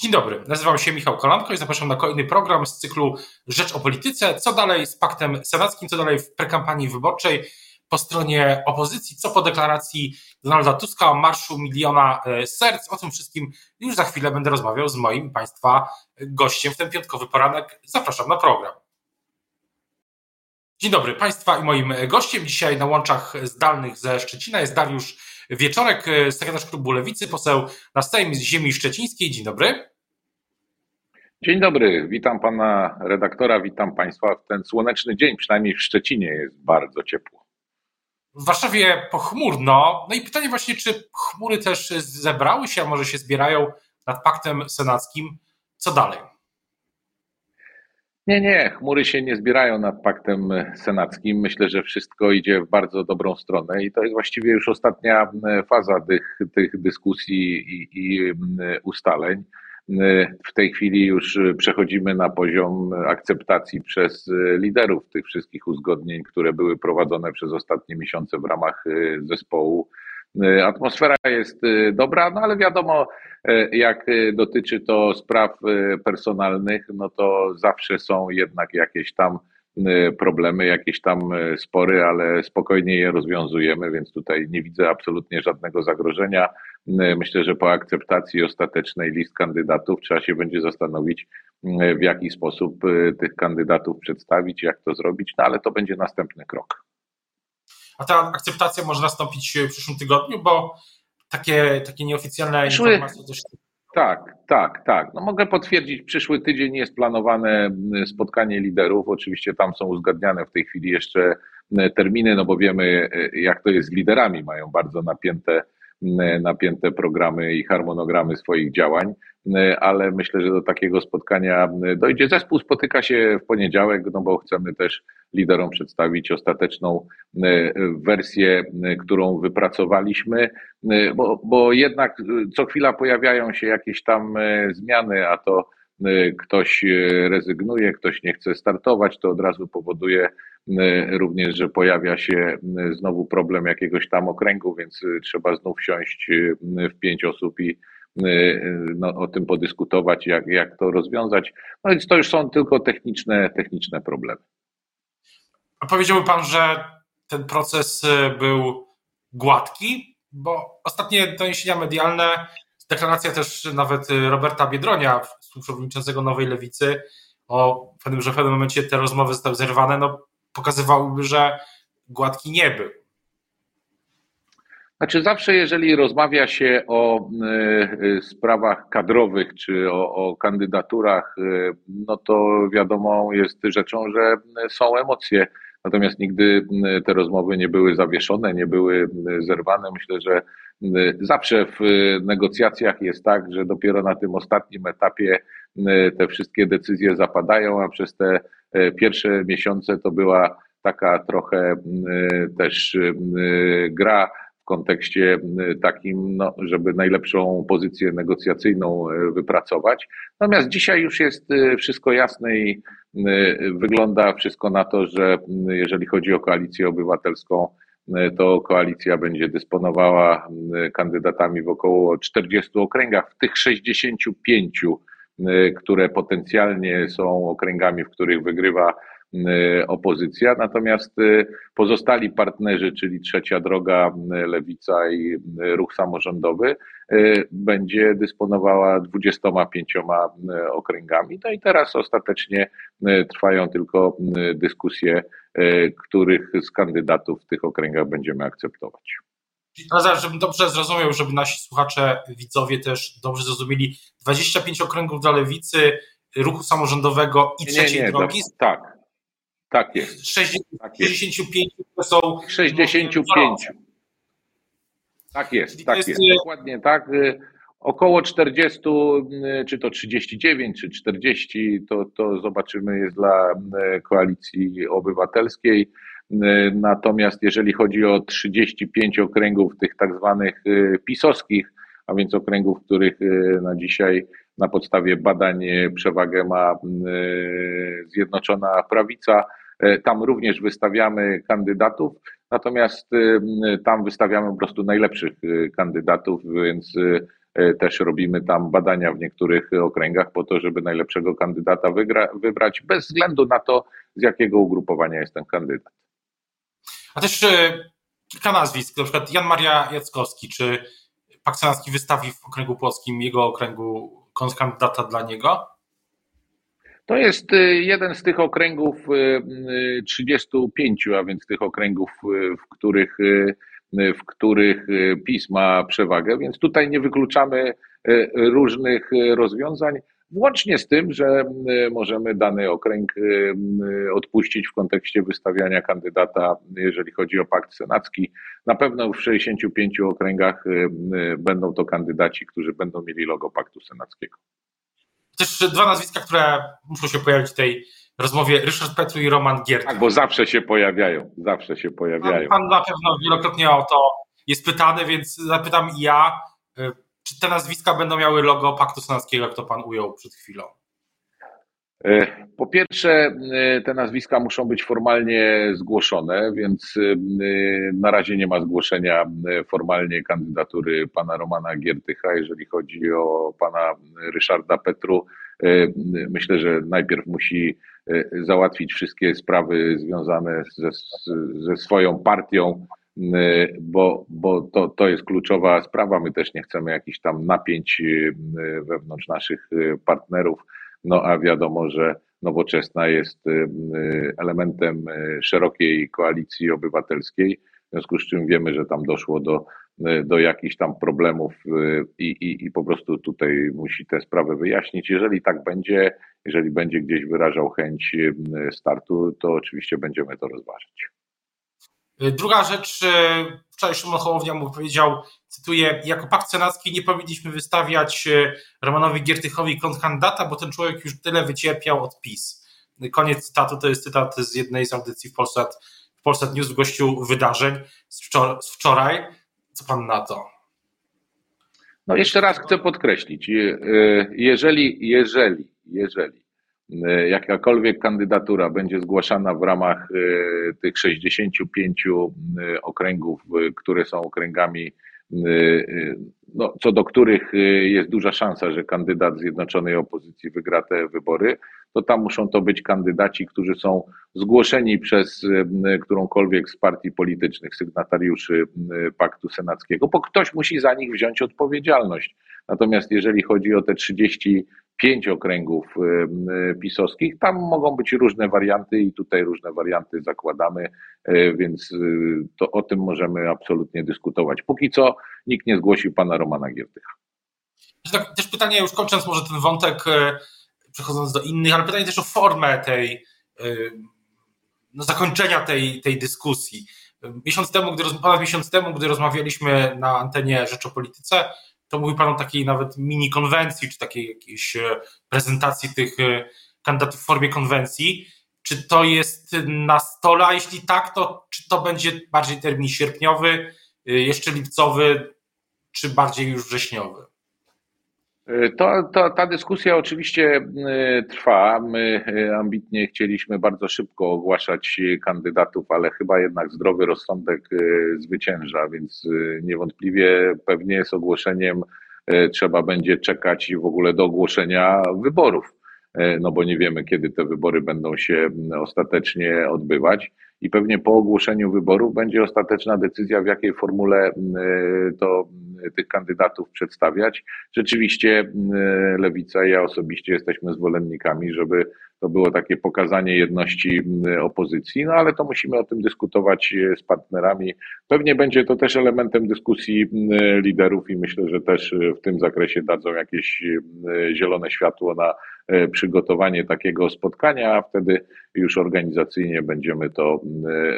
Dzień dobry, nazywam się Michał Kolanko i zapraszam na kolejny program z cyklu Rzecz o Polityce. Co dalej z paktem senackim, co dalej w prekampanii wyborczej po stronie opozycji, co po deklaracji Donalda Tuska o marszu miliona e, serc. O tym wszystkim już za chwilę będę rozmawiał z moim Państwa gościem w ten piątkowy poranek. Zapraszam na program. Dzień dobry Państwa i moim gościem dzisiaj na łączach zdalnych ze Szczecina jest Dariusz Wieczorek, sekretarz klubu Lewicy, poseł na Sejm z ziemi szczecińskiej. Dzień dobry. Dzień dobry, witam pana redaktora, witam państwa w ten słoneczny dzień, przynajmniej w Szczecinie jest bardzo ciepło. W Warszawie pochmurno. No i pytanie właśnie, czy chmury też zebrały się, a może się zbierają nad paktem senackim? Co dalej? Nie, nie, chmury się nie zbierają nad paktem senackim. Myślę, że wszystko idzie w bardzo dobrą stronę i to jest właściwie już ostatnia faza tych, tych dyskusji i, i ustaleń. W tej chwili już przechodzimy na poziom akceptacji przez liderów tych wszystkich uzgodnień, które były prowadzone przez ostatnie miesiące w ramach zespołu. Atmosfera jest dobra, no ale wiadomo, jak dotyczy to spraw personalnych, no to zawsze są jednak jakieś tam problemy, jakieś tam spory, ale spokojnie je rozwiązujemy, więc tutaj nie widzę absolutnie żadnego zagrożenia. Myślę, że po akceptacji ostatecznej list kandydatów trzeba się będzie zastanowić, w jaki sposób tych kandydatów przedstawić, jak to zrobić, no ale to będzie następny krok. A ta akceptacja może nastąpić w przyszłym tygodniu, bo takie, takie nieoficjalne Przyszły... informacje też tak, tak, tak. No mogę potwierdzić, przyszły tydzień jest planowane spotkanie liderów. Oczywiście tam są uzgadniane w tej chwili jeszcze terminy, no bo wiemy, jak to jest z liderami. Mają bardzo napięte napięte programy i harmonogramy swoich działań, ale myślę, że do takiego spotkania dojdzie. Zespół spotyka się w poniedziałek, no bo chcemy też liderom przedstawić ostateczną wersję, którą wypracowaliśmy, bo, bo jednak co chwila pojawiają się jakieś tam zmiany, a to ktoś rezygnuje, ktoś nie chce startować, to od razu powoduje również, że pojawia się znowu problem jakiegoś tam okręgu, więc trzeba znów wsiąść w pięć osób i no, o tym podyskutować, jak, jak to rozwiązać. No więc to już są tylko techniczne, techniczne problemy. A powiedziałby Pan, że ten proces był gładki? Bo ostatnie doniesienia medialne, deklaracja też nawet Roberta Biedronia, współprzewodniczącego Nowej Lewicy, o pewnym, że w pewnym momencie te rozmowy zostały zerwane, no pokazywałyby, że gładki nie był. Znaczy, zawsze, jeżeli rozmawia się o y, sprawach kadrowych czy o, o, kandydaturach, y, no to wiadomo jest rzeczą, że są emocje. Natomiast nigdy te rozmowy nie były zawieszone, nie były zerwane. Myślę, że zawsze w negocjacjach jest tak, że dopiero na tym ostatnim etapie te wszystkie decyzje zapadają, a przez te E, pierwsze miesiące to była taka trochę e, też e, gra kontekście takim, no, żeby najlepszą pozycję negocjacyjną wypracować. Natomiast dzisiaj już jest wszystko jasne i wygląda wszystko na to, że jeżeli chodzi o koalicję obywatelską, to koalicja będzie dysponowała kandydatami w około 40 okręgach, w tych 65 Y, które potencjalnie są okręgami, w których wygrywa opozycja, natomiast y, pozostali partnerzy, czyli Trzecia Droga, Lewica i Ruch Samorządowy, będzie dysponowała 25 okręgami. No i teraz ostatecznie trwają tylko dyskusje, których z kandydatów w tych okręgach będziemy akceptować. Teraz, żebym dobrze zrozumiał, żeby nasi słuchacze, widzowie też dobrze zrozumieli, 25 okręgów dla lewicy, ruchu samorządowego i trzeciej nie, nie, drogi. Tak, tak jest. 60, tak 65 to są. 65. Tak jest, tak jest, jest. Y, Dokładnie tak. Y, około 40, y, czy to 39, czy 40, to, to zobaczymy, jest dla koalicji obywatelskiej. Natomiast jeżeli chodzi o 35 okręgów tych tak zwanych y, pisowskich, a więc okręgów, których y, na dzisiaj na podstawie badań przewagę ma y, Zjednoczona Prawica, tam również wystawiamy kandydatów, natomiast tam wystawiamy po prostu najlepszych kandydatów, więc też robimy tam badania w niektórych okręgach po to, żeby najlepszego kandydata wygra, wybrać bez względu na to, z jakiego ugrupowania jest ten kandydat. A też kilka nazwisk, na przykład Jan Maria Jackowski, czy Pak Senacki wystawi w okręgu płockim jego okręgu kontrkandydata dla niego? To jest y, jeden z tych okręgów 35, y, y, a więc tych okręgów, w których, w których PiS ma przewagę, więc tutaj nie wykluczamy różnych rozwiązań. Włącznie z tym, że możemy dany okręg odpuścić w kontekście wystawiania kandydata, jeżeli chodzi o pakt senacki. Na pewno w 65 okręgach będą to kandydaci, którzy będą mieli logo paktu senackiego. Też dwa nazwiska, które muszą się pojawić w tej rozmowie, Ryszard Petru i Roman Giert. Tak, bo zawsze się pojawiają, zawsze się pojawiają. Pan, pan na pewno wielokrotnie o to jest pytany, więc zapytam i ja, czy te nazwiska będą miały logo Paktu Senackiego, jak to pan ujął przed chwilą? E, po pierwsze, e, te nazwiska muszą być formalnie zgłoszone, więc e, na razie nie ma zgłoszenia formalnie kandydatury pana Romana Giertycha. Jeżeli chodzi o pana Ryszarda Petru, myślę, że najpierw musi załatwić wszystkie sprawy związane ze, ze swoją partią, bo, bo to, to jest kluczowa sprawa. My też nie chcemy jakichś tam napięć wewnątrz naszych partnerów. No a wiadomo, że nowoczesna jest elementem szerokiej koalicji obywatelskiej, w związku z czym wiemy, że tam doszło do, do jakichś tam problemów i, i, i po prostu tutaj musi tę sprawę wyjaśnić. Jeżeli tak będzie, jeżeli będzie gdzieś wyrażał chęć startu, to oczywiście będziemy to rozważyć. Druga rzecz, wczoraj Szymon Hołownia mu powiedział, cytuję, jako pakt senacki nie powinniśmy wystawiać e, Romanowi Giertychowi kontrkandydata, bo ten człowiek już tyle wycierpiał od PiS. Koniec cytatu, to jest cytat z jednej z audycji w Polsat, w Polsat News w gościu wydarzeń z, wczor z wczoraj. Co pan na to? No jeszcze raz chcę podkreślić, e, jeżeli, jeżeli, jeżeli E, jakakolwiek kandydatura będzie zgłaszana w ramach tych 65 e, okręgów, które są okręgami, no, co do których jest duża szansa, że kandydat zjednoczonej opozycji wygra te wybory, to tam muszą to być kandydaci, którzy są zgłoszeni przez którąkolwiek z partii politycznych, sygnatariuszy Paktu Senackiego, bo ktoś musi za nich wziąć odpowiedzialność. Natomiast jeżeli chodzi o te 30 pięć okręgów y, y, pisowskich. Tam mogą być różne warianty i tutaj różne warianty zakładamy, y, więc to o tym możemy absolutnie dyskutować. Póki co nikt nie zgłosił pana Romana Giertycha. Tak, też pytanie, już kończąc może ten wątek, przechodząc do innych, ale pytanie też o formę tej, no, zakończenia tej, tej dyskusji. Miesiąc temu, gdy, ponad miesiąc temu, gdy rozmawialiśmy na antenie Rzecz o Polityce, to mówił Pan o takiej nawet mini konwencji, czy takiej jakiejś e, prezentacji tych e, kandydatów w formie konwencji. Czy to jest na stole, a jeśli tak, to czy to będzie bardziej termin sierpniowy, e, jeszcze lipcowy, czy bardziej już wrześniowy? To, to, ta dyskusja oczywiście trwa. My ambitnie chcieliśmy bardzo szybko ogłaszać kandydatów, ale chyba jednak zdrowy rozsądek zwycięża, więc niewątpliwie pewnie z ogłoszeniem trzeba będzie czekać w ogóle do ogłoszenia wyborów, no bo nie wiemy, kiedy te wybory będą się ostatecznie odbywać i pewnie po ogłoszeniu wyborów będzie ostateczna decyzja, w jakiej formule to tych kandydatów przedstawiać. Rzeczywiście Lewica i ja osobiście jesteśmy zwolennikami, żeby to było takie pokazanie jedności opozycji, no ale to musimy o tym dyskutować e, z partnerami. Pewnie będzie to też elementem dyskusji liderów i myślę, że też e, w tym zakresie dadzą jakieś zielone światło na e, przygotowanie takiego spotkania, a wtedy już organizacyjnie będziemy to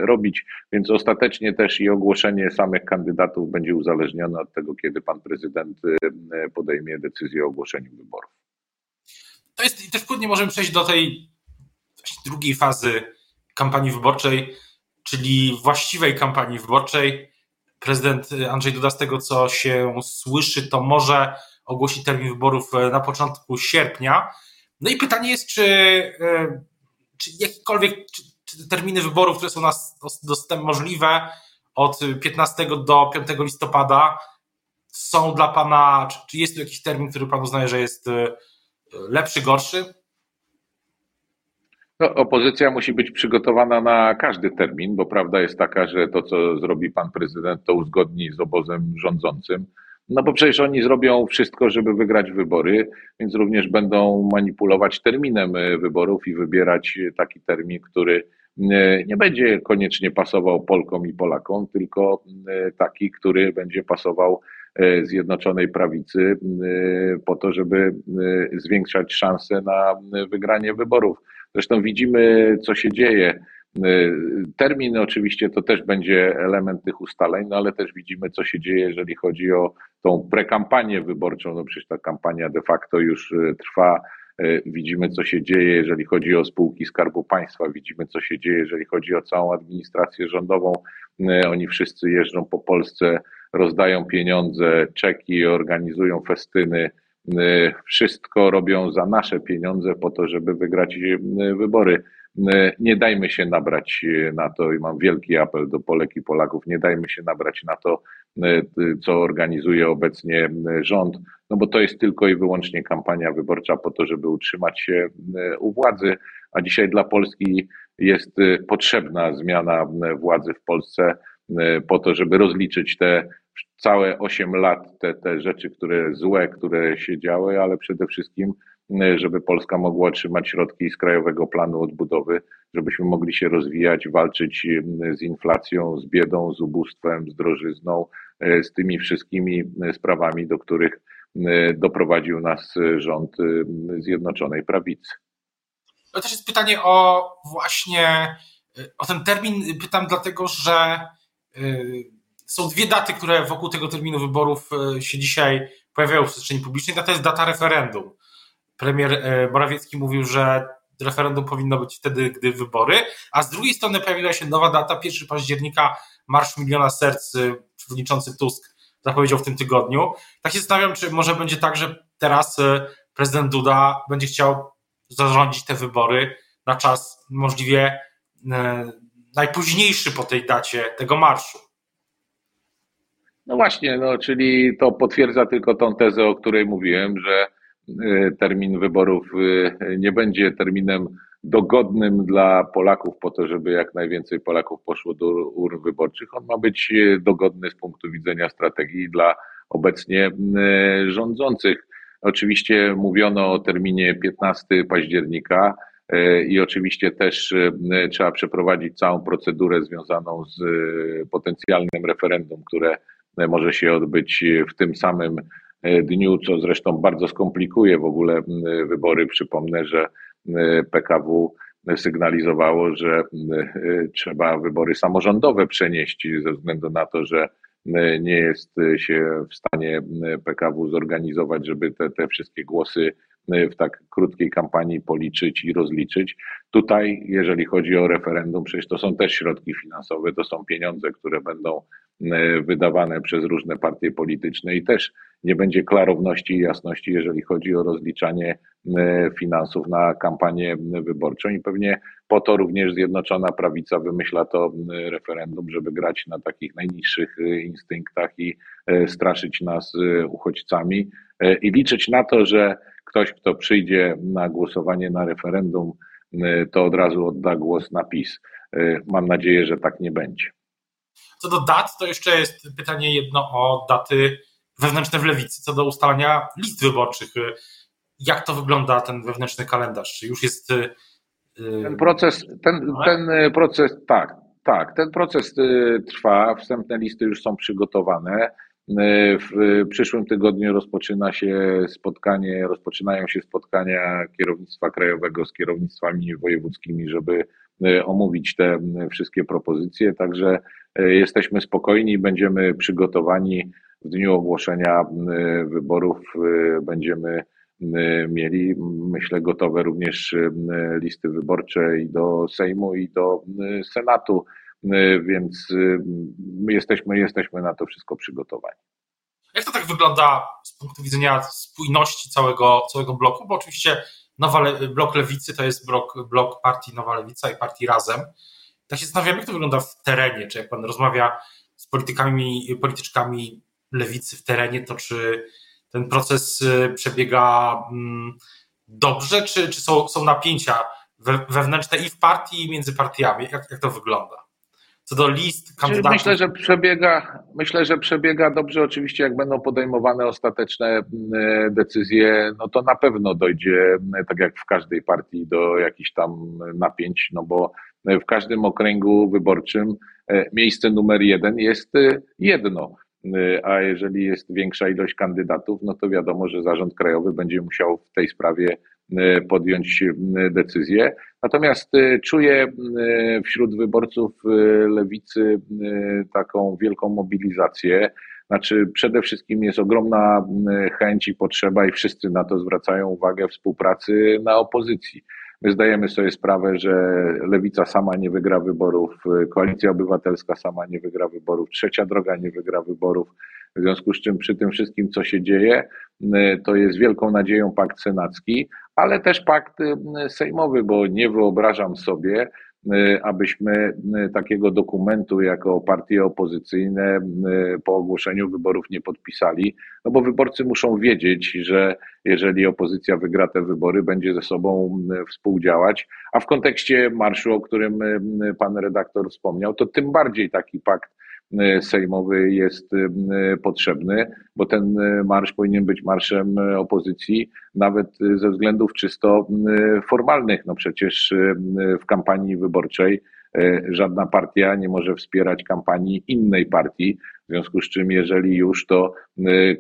robić. Więc ostatecznie też i ogłoszenie samych kandydatów będzie uzależnione od tego, kiedy pan prezydent podejmie decyzję o ogłoszeniu wyborów to jest i też płynnie możemy przejść do tej drugiej fazy kampanii wyborczej, czyli właściwej kampanii wyborczej. Prezydent Andrzej Duda, z tego co się słyszy, to może ogłosić termin wyborów na początku sierpnia. No i pytanie jest, czy, e, czy jakikolwiek, czy, czy terminy wyborów, które są nas dostęp możliwe od 15 do 5 listopada, są dla Pana, czy, czy jest tu jakiś termin, który Pan uznaje, że jest lepszy, gorszy? No, opozycja musi być przygotowana na każdy termin, bo prawda jest taka, że to, co zrobi pan prezydent, to uzgodni z obozem rządzącym. No bo przecież oni zrobią wszystko, żeby wygrać wybory, więc również będą manipulować terminem e, wyborów i wybierać taki termin, który e, nie będzie koniecznie pasował Polkom i Polakom, tylko e, taki, który będzie pasował Zjednoczonej Prawicy po to, żeby zwiększać szanse na wygranie wyborów. Zresztą widzimy, co się dzieje. Termin oczywiście to też będzie element tych ustaleń, no ale też widzimy, co się dzieje, jeżeli chodzi o tą prekampanię wyborczą. No przecież ta kampania de facto już e, trwa. E, widzimy, co się dzieje, jeżeli chodzi o spółki Skarbu Państwa, widzimy, co się dzieje, jeżeli chodzi o całą administrację rządową. E, oni wszyscy jeżdżą po Polsce, rozdają pieniądze, czeki, organizują festyny Y, wszystko robią za nasze pieniądze po to, żeby wygrać y, wybory. Y, nie dajmy się nabrać na to i mam wielki apel do Polek i Polaków, nie dajmy się nabrać na to, co organizuje obecnie rząd, no bo to jest tylko i wyłącznie kampania wyborcza po to, żeby utrzymać się u władzy, a dzisiaj dla Polski jest potrzebna zmiana władzy w Polsce po to, żeby rozliczyć te całe 8 lat te, te rzeczy, które złe, które się działy, ale przede wszystkim, e, żeby Polska mogła otrzymać środki z Krajowego Planu Odbudowy, żebyśmy mogli się rozwijać, walczyć e, z inflacją, z biedą, z ubóstwem, z drożyzną, e, z tymi wszystkimi sprawami, do których doprowadził nas rząd Zjednoczonej Prawicy. To też jest pytanie o właśnie o ten termin. Pytam dlatego, że są dwie daty, które wokół tego terminu wyborów e, się dzisiaj pojawiają w przestrzeni publicznej. Data jest data referendum. Premier e, Morawiecki mówił, że referendum powinno być wtedy, gdy wybory, a z drugiej strony pojawiła się nowa data, 1 października, Marsz Miliona Serc, e, przewodniczący Tusk zapowiedział w tym tygodniu. Tak się zastanawiam, czy może będzie tak, że teraz prezydent Duda będzie chciał zarządzić te wybory na czas możliwie najpóźniejszy po tej dacie tego marszu. No właśnie, no, czyli to potwierdza tylko tą tezę, o której mówiłem, że y, termin wyborów y, nie będzie terminem dogodnym dla Polaków po to, żeby jak najwięcej Polaków poszło do urn wyborczych. On ma być y, dogodny z punktu widzenia strategii dla obecnie rządzących. Oczywiście mówiono o terminie 15 października i oczywiście też trzeba przeprowadzić całą procedurę związaną z potencjalnym referendum, które może się odbyć w tym samym e, dniu, co zresztą bardzo skomplikuje w ogóle wybory. Przypomnę, że PKW sygnalizowało, że e, trzeba wybory samorządowe przenieść ze względu na to, że nie jest się w stanie PKW zorganizować, żeby te, te wszystkie głosy w tak krótkiej kampanii policzyć i rozliczyć. Tutaj, jeżeli chodzi o referendum, przecież to są też środki finansowe, to są pieniądze, które będą e, wydawane przez różne partie polityczne i też nie będzie klarowności i jasności, jeżeli chodzi o rozliczanie e, finansów na kampanię wyborczą i pewnie po to również Zjednoczona Prawica wymyśla to e, referendum, żeby grać na takich najniższych instynktach i straszyć nas uchodźcami i liczyć na to, że ktoś, kto przyjdzie na głosowanie na referendum, to od razu odda głos na PiS. Mam nadzieję, że tak nie będzie. Co do dat, to jeszcze jest pytanie jedno o daty wewnętrzne w lewicy, co do ustalania list wyborczych. Y, jak to wygląda ten wewnętrzny kalendarz? Czy już jest. Ten proces, ten, ten proces, tak, tak, ten proces trwa. Wstępne listy już są przygotowane. W przyszłym tygodniu rozpoczyna się spotkanie, rozpoczynają się spotkania kierownictwa krajowego z kierownictwami wojewódzkimi, żeby omówić te wszystkie propozycje. Także e, jesteśmy spokojni, będziemy przygotowani w dniu ogłoszenia wyborów. Będziemy mieli, myślę, gotowe również listy wyborcze i do Sejmu, i do Senatu. Y, więc y, my jesteśmy, jesteśmy na to wszystko przygotowani. Jak to tak wygląda z punktu widzenia spójności całego, całego bloku? Bo oczywiście nowa blok lewicy to jest blok, blok partii Nowa Lewica i partii Razem. Tak się zastanawiam, jak to wygląda w terenie, czy jak pan rozmawia z politykami, polityczkami lewicy w terenie, to czy ten proces przebiega mm, dobrze, czy, czy są, są napięcia wewnętrzne i w partii, i między partiami? Jak, jak to wygląda? Co do list kandydatów. Myślę, że przebiega, myślę, że przebiega dobrze. Oczywiście, jak będą podejmowane ostateczne decyzje, no to na pewno dojdzie, tak jak w każdej partii, do jakichś tam napięć, no bo w każdym okręgu wyborczym e, miejsce numer jeden jest e, jedno. E, a jeżeli jest większa ilość kandydatów, no to wiadomo, że zarząd krajowy będzie musiał w tej sprawie podjąć decyzję. Natomiast y, czuję y, wśród wyborców y, lewicy taką wielką mobilizację. Znaczy, przede wszystkim jest ogromna chęć i potrzeba, i wszyscy na to zwracają uwagę, współpracy na opozycji. My zdajemy sobie sprawę, że lewica sama nie wygra wyborów, koalicja obywatelska sama nie wygra wyborów, trzecia droga nie wygra wyborów. W związku z czym przy tym wszystkim, co się dzieje, to jest wielką nadzieją pakt senacki, ale też pakt sejmowy, bo nie wyobrażam sobie, abyśmy takiego dokumentu jako partie opozycyjne po ogłoszeniu wyborów nie podpisali, no bo wyborcy muszą wiedzieć, że jeżeli opozycja wygra te wybory, będzie ze sobą współdziałać, a w kontekście marszu, o którym pan redaktor wspomniał, to tym bardziej taki pakt sejmowy jest e, potrzebny, bo ten marsz powinien być marszem opozycji, nawet ze względów czysto formalnych. No przecież w kampanii wyborczej żadna partia nie może wspierać kampanii innej partii. W związku z czym, jeżeli już to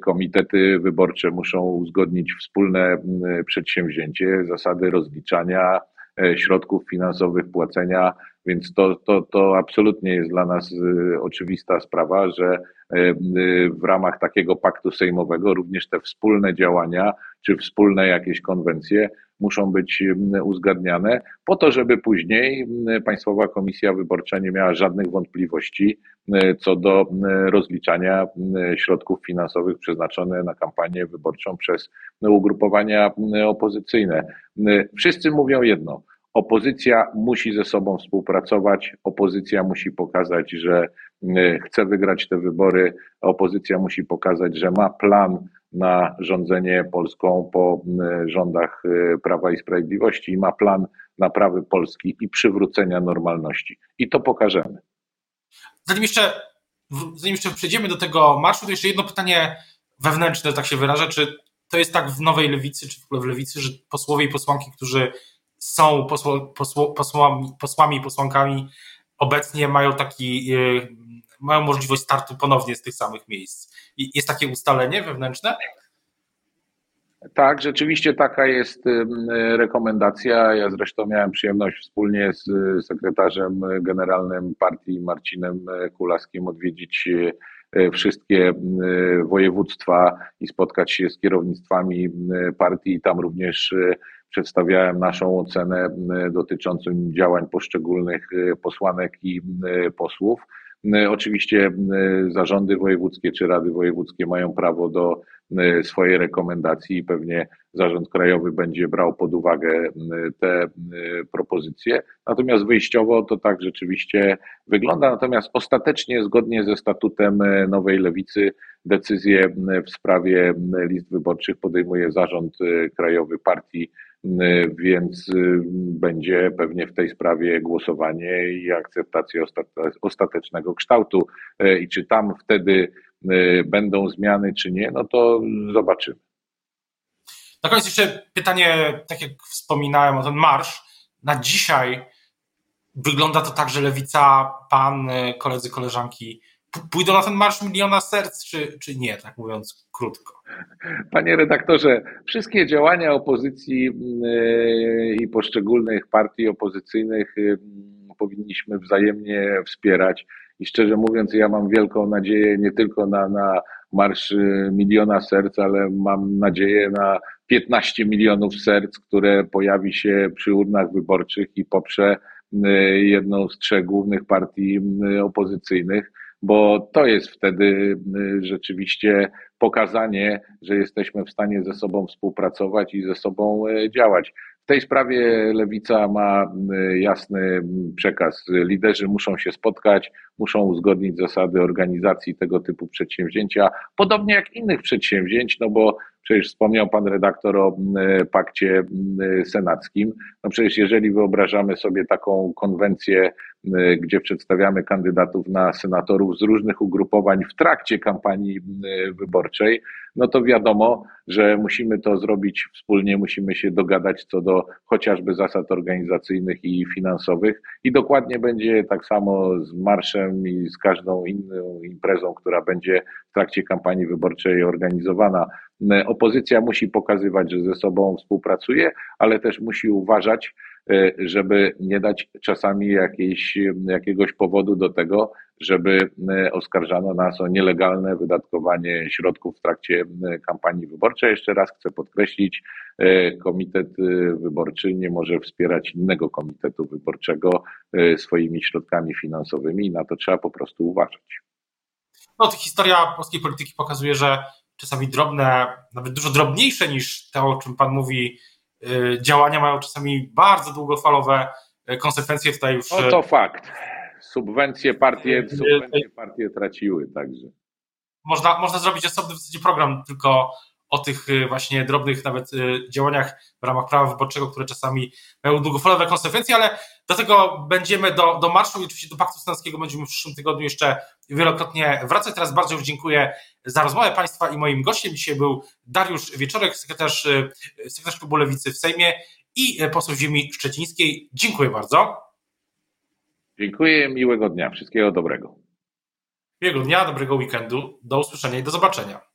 komitety wyborcze muszą uzgodnić wspólne przedsięwzięcie, zasady rozliczania środków finansowych, płacenia więc to, to, to absolutnie jest dla nas y, oczywista sprawa, że y, y, w ramach takiego paktu sejmowego również te wspólne działania czy wspólne jakieś konwencje muszą być uzgadniane po to, żeby później Państwowa Komisja Wyborcza nie miała żadnych wątpliwości co do rozliczania środków finansowych przeznaczonych na kampanię wyborczą przez ugrupowania opozycyjne. Wszyscy mówią jedno Opozycja musi ze sobą współpracować, opozycja musi pokazać, że y, chce wygrać te wybory, opozycja musi pokazać, że ma plan na rządzenie Polską po y, rządach y, Prawa i Sprawiedliwości i ma plan naprawy Polski i przywrócenia normalności. I to pokażemy. Zanim jeszcze, zanim jeszcze przejdziemy do tego marszu, to jeszcze jedno pytanie wewnętrzne, tak się wyrażę. Czy to jest tak w nowej lewicy, czy w lewicy, że posłowie i posłanki, którzy są posło, posło, posłami, posłami i posłankami, obecnie mają taki, y, mają możliwość startu ponownie z tych samych miejsc. Jest takie ustalenie wewnętrzne? Tak, rzeczywiście taka jest rekomendacja. Ja zresztą miałem przyjemność wspólnie z sekretarzem generalnym partii Marcinem Kulaskim odwiedzić y, wszystkie województwa i spotkać się z kierownictwami partii. Tam również przedstawiałem naszą ocenę dotyczącą działań poszczególnych e, posłanek i posłów. Oczywiście zarządy wojewódzkie czy rady wojewódzkie mają prawo do swojej rekomendacji i pewnie zarząd krajowy będzie brał pod uwagę te propozycje. Natomiast wyjściowo to tak rzeczywiście wygląda. Natomiast ostatecznie, zgodnie ze statutem Nowej Lewicy, decyzje w sprawie list wyborczych podejmuje zarząd krajowy partii Y, więc y, będzie pewnie w tej sprawie głosowanie i akceptacja ostatecznego kształtu. Y, I czy tam wtedy będą zmiany, czy nie, no to zobaczymy. Na koniec jeszcze pytanie, tak jak wspominałem o ten marsz. Na dzisiaj wygląda to tak, że lewica, pan, koledzy, koleżanki pójdą na ten marsz miliona serc, czy, czy nie, tak mówiąc krótko? Panie redaktorze, wszystkie działania opozycji yy, i poszczególnych partii opozycyjnych powinniśmy wzajemnie wspierać. I szczerze mówiąc, ja mam wielką nadzieję nie tylko na, na marsz yy, miliona serc, ale mam nadzieję na 15 milionów serc, które pojawi się przy urnach wyborczych i poprze jedną z trzech głównych partii opozycyjnych bo to jest wtedy y, rzeczywiście pokazanie, że jesteśmy w stanie ze sobą współpracować i ze sobą y, działać. W tej sprawie lewica ma jasny przekaz. Liderzy muszą się spotkać, muszą uzgodnić zasady organizacji tego typu przedsięwzięcia, podobnie jak innych przedsięwzięć, no bo przecież wspomniał pan redaktor o pakcie senackim. No przecież jeżeli wyobrażamy sobie taką konwencję, gdzie przedstawiamy kandydatów na senatorów z różnych ugrupowań w trakcie kampanii wyborczej, no to wiadomo, że musimy to zrobić wspólnie, musimy się dogadać co do chociażby zasad organizacyjnych i finansowych i dokładnie będzie tak samo z marszem i z każdą inną imprezą, która będzie w trakcie kampanii wyborczej organizowana. Opozycja musi pokazywać, że ze sobą współpracuje, ale też musi uważać, żeby nie dać czasami jakiejś, jakiegoś powodu do tego, żeby e, oskarżano nas o nielegalne wydatkowanie środków w trakcie kampanii wyborczej. Jeszcze raz chcę podkreślić, komitet wyborczy nie może wspierać innego komitetu wyborczego swoimi środkami finansowymi i na to trzeba po prostu uważać. No, to historia polskiej polityki pokazuje, że czasami drobne, nawet dużo drobniejsze niż to, o czym Pan mówi, Y, działania mają czasami bardzo długofalowe y, konsekwencje. Tutaj już. No to fakt. Subwencje partie, subwencje partie traciły także. Można, można zrobić osobny w zasadzie program tylko o tych y, właśnie drobnych nawet y, działaniach w ramach prawa wyborczego, które czasami mają długofalowe konsekwencje, ale do tego będziemy do, do marszu i oczywiście do Paktu Stanowskiego będziemy w przyszłym tygodniu jeszcze wielokrotnie wracać. Teraz bardzo już dziękuję za rozmowę Państwa i moim gościem dzisiaj był Dariusz Wieczorek, sekretarz, y, sekretarz Klubu Lewicy w Sejmie i poseł ziemi szczecińskiej. Dziękuję bardzo. Dziękuję, miłego dnia, wszystkiego dobrego. Miłego dnia, dobrego weekendu, do usłyszenia i do zobaczenia.